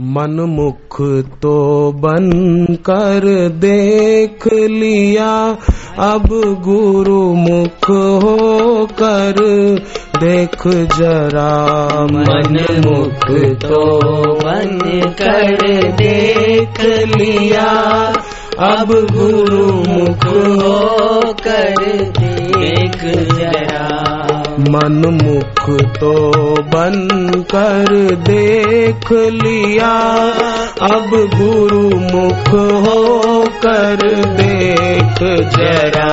मन मुख तो बन कर देख लिया। अब गुरु मुख हो कर देख जरा मन मुख तो बन कर देख लिया। अब गुरु मुख हो कर देख जरा। मन मुख तो बन कर देख लिया। अब गुरु मुख हो कर देख जरा।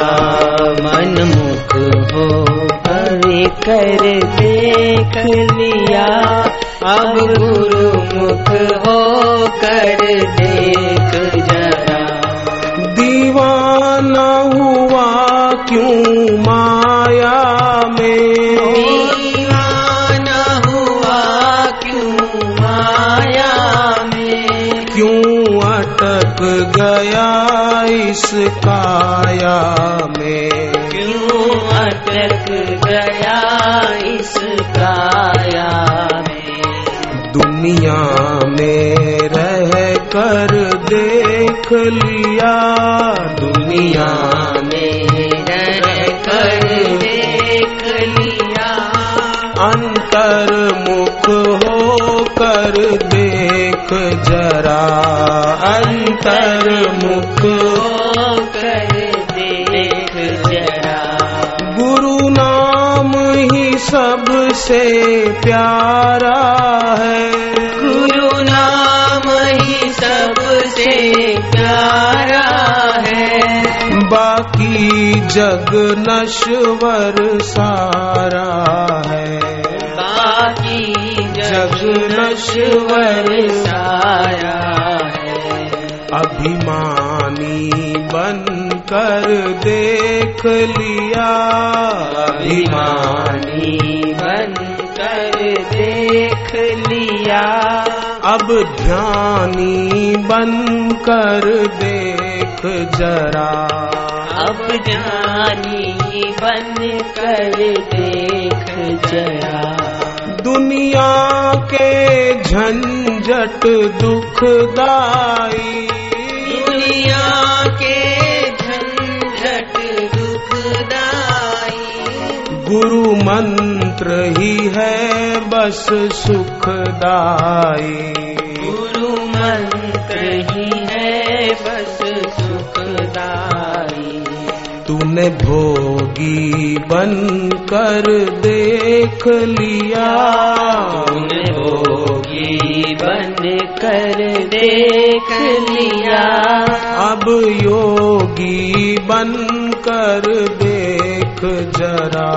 मन मुख हो कर देख लिया। अब गुरु मुख हो कर देख अटक गया इस काया में। क्यों अटक गया इस काया में? दुनिया में रह कर देख लिया। दुनिया में रह कर देख लिया। अंतर मुख हो कर देख जरा अंतर मुख कर देख जरा। गुरु नाम ही सबसे प्यारा है। गुरु नाम ही सबसे प्यारा है। बाकी जग नश्वर सारा है। बाकी जग नश्वर सारा है। अभिमानी बन कर देख लिया। अभिमानी बन कर देख लिया। अब ध्यानी बन कर देख जरा। अब जानी बन कर देख जरा। दुनिया के झंझट दुखदाई दुनिया के झंझट दुखदाई गुरु मंत्र ही है बस सुखदाई गुरु मंत्र ही है बस सुखदाई तूने भोगी बन कर देख लिया। भोगी बन कर देख लिया। अब योगी बन कर देख जरा।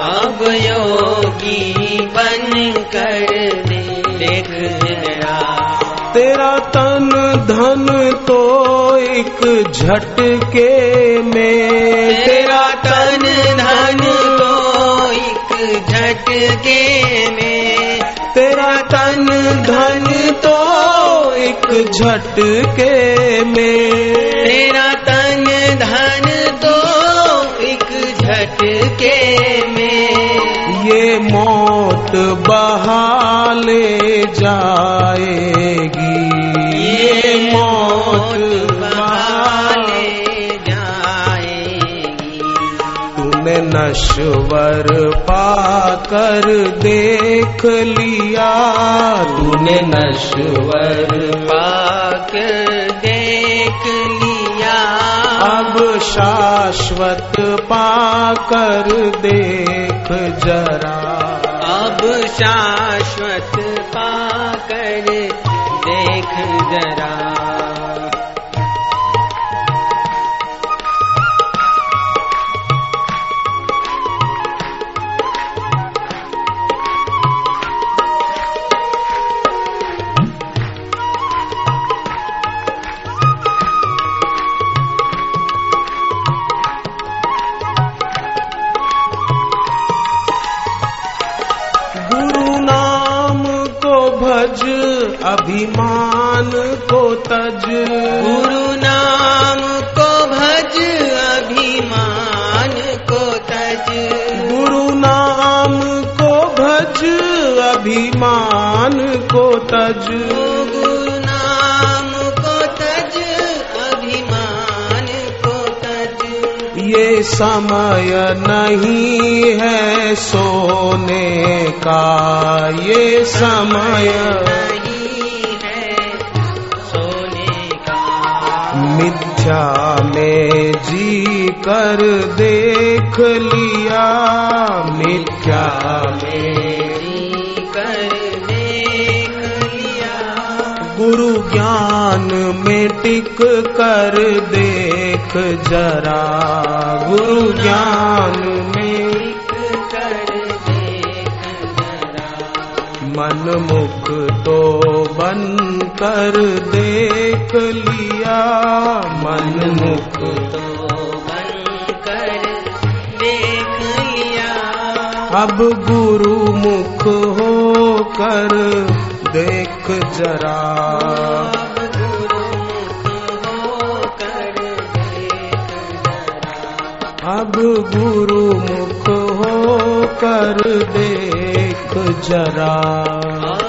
अब योगी बन कर देख जरा। तेरा तन धन तो एक झटके में। झटके में। तेरा तन धन तो एक झटके में। ये मौत बहा ले जाएगी। ये मौत बहा ले जाएगी। तूने नश्वर पाकर देख लिया। तूने नश्वर पाक देख लिया। अब शाश्वत पाकर देख जरा। अब शाश्वत पाकर देख जरा। अभिमान को तज। गुरु नाम को भज अभिमान को तज। गुरु नाम को भज अभिमान को तज। गुरु नाम को तज अभिमान को तज। ये समय नहीं है सोने का ये समय मिथ्या में जी कर देख लिया। मिथ्या में गुरु ज्ञान में टिक कर देख जरा। गुरु ज्ञान में कर देख जरा। मन मुख तो कर देख लिया, मन मुख बन कर देख लिया अब गुरु मुख हो कर देख जरा। अब गुरु मुख हो कर देख जरा।